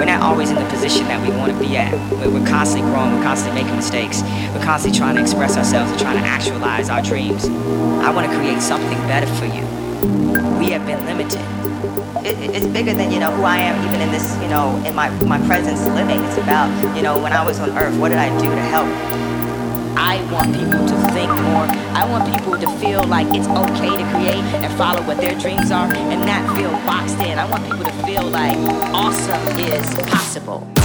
We're not always in the position that we want to be at. We're constantly growing, we're constantly making mistakes. We're constantly trying to express ourselves and trying to actualize our dreams. I want to create something better for you. We have been limited. It, it's bigger than, you know, who I am even in this, you know, in my, my presence living. It's about, you know, when I was on earth, what did I do to help? I want people to think more. I want people to feel like it's okay to create and follow what their dreams are and not feel boxed in. I want people to feel like awesome is possible.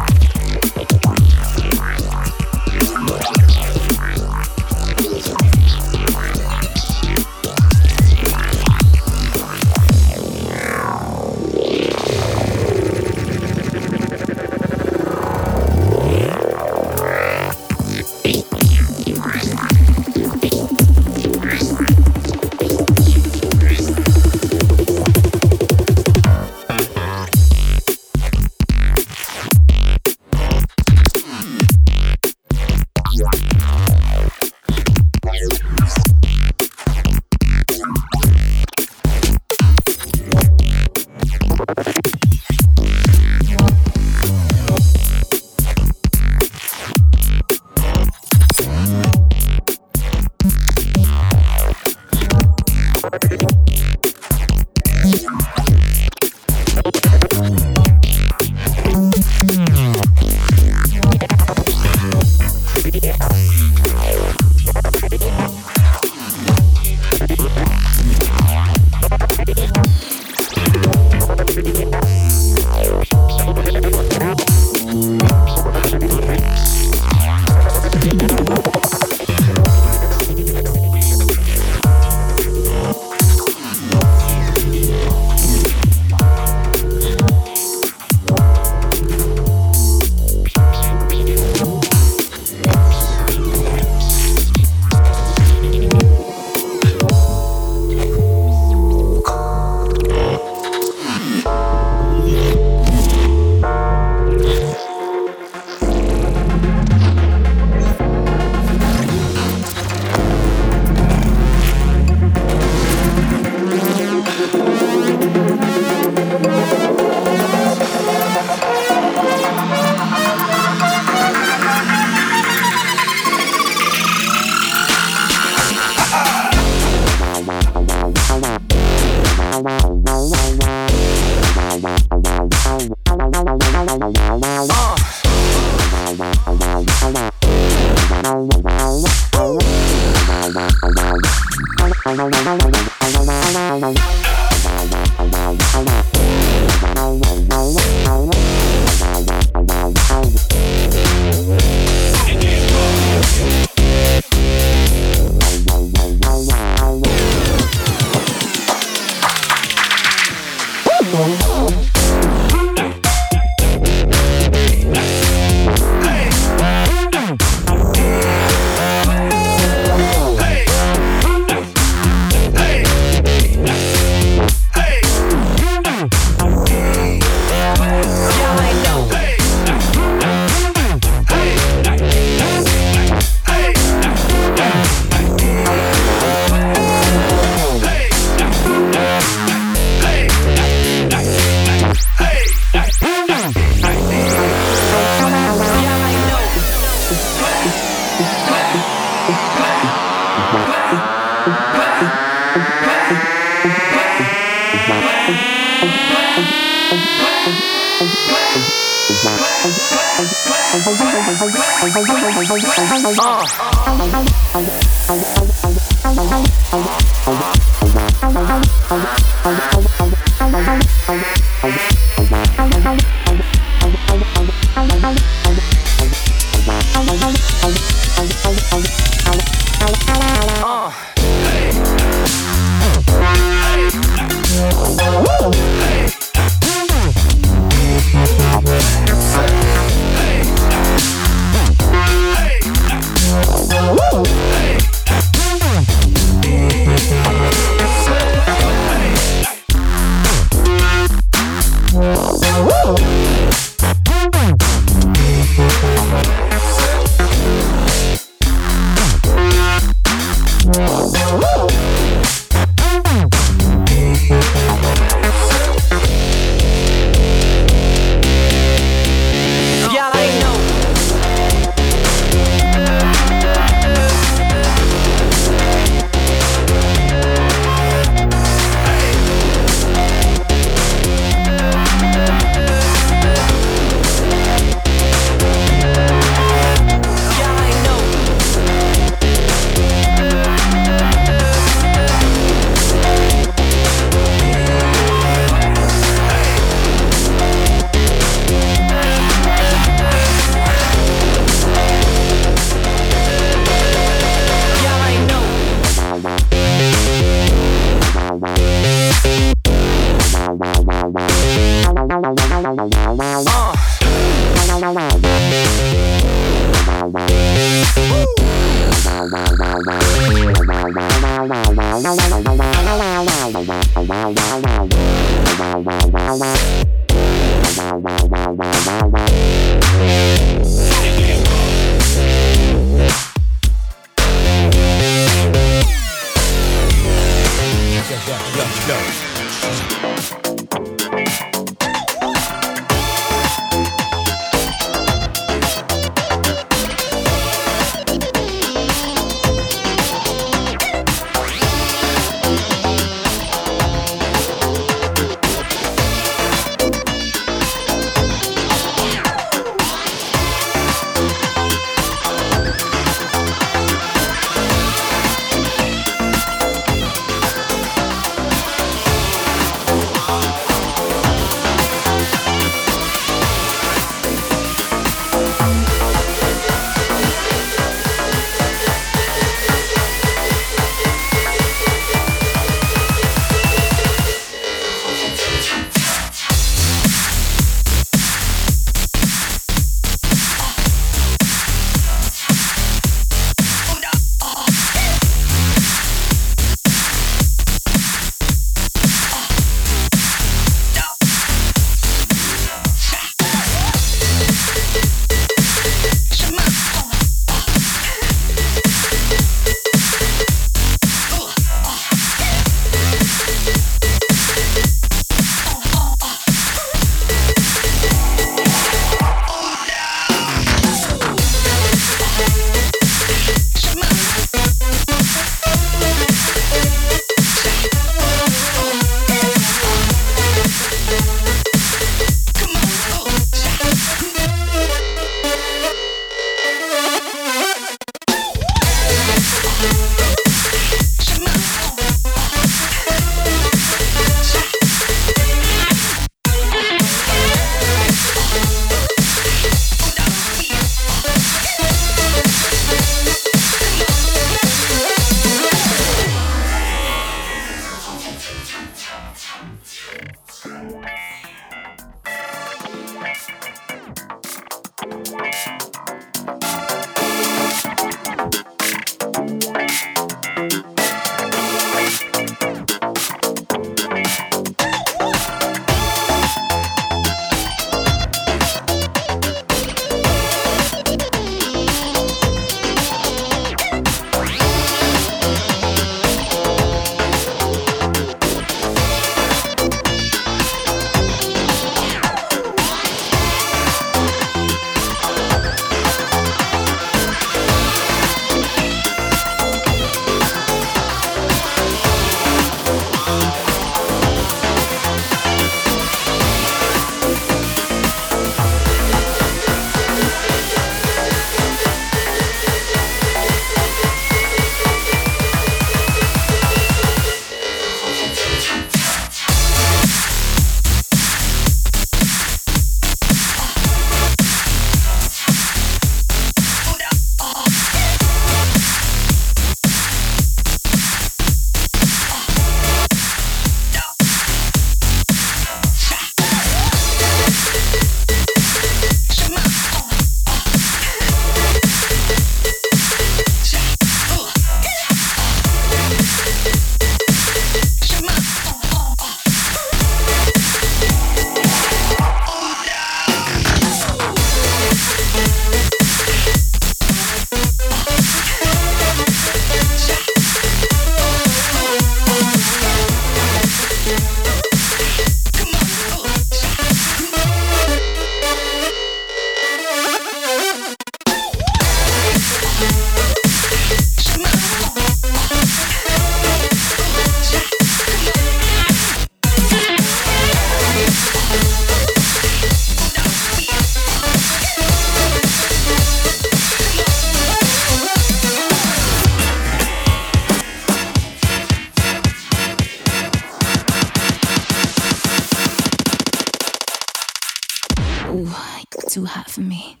Too hot for me.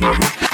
Música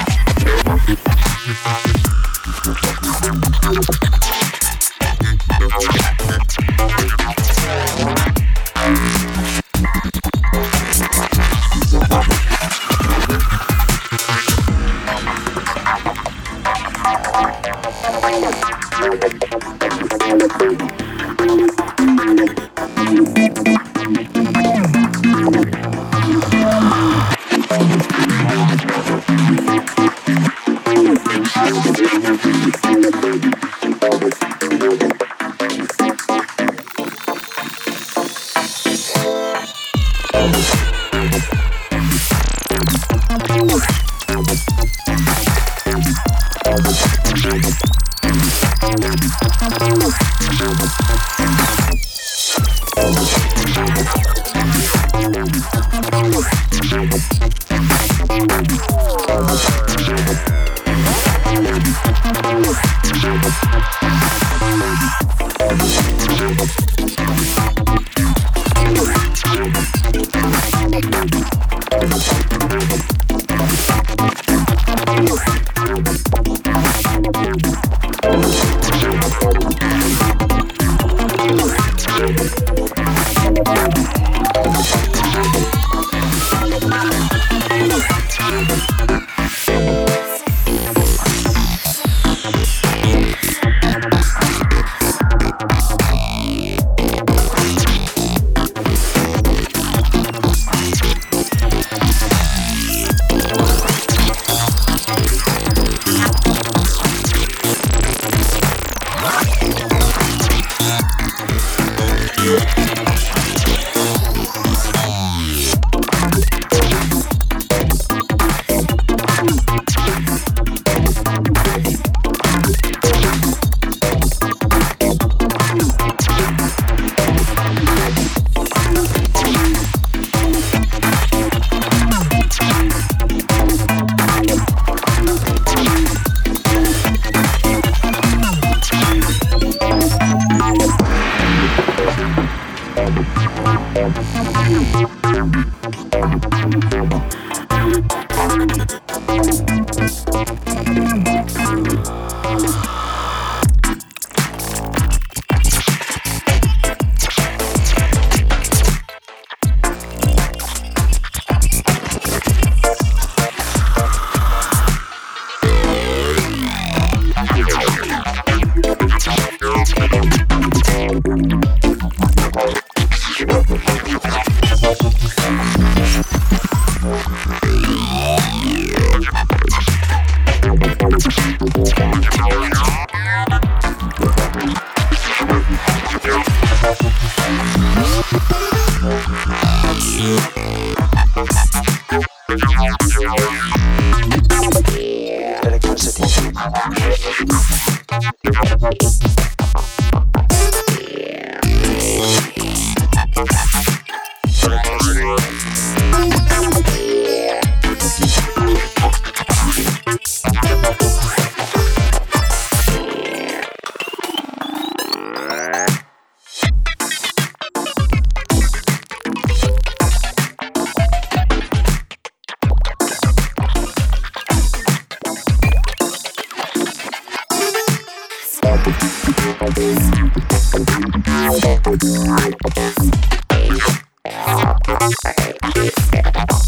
Sorry.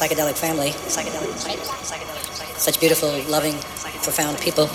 psychedelic family, psychedelic, psychedelic, psychedelic, such beautiful, loving, profound people.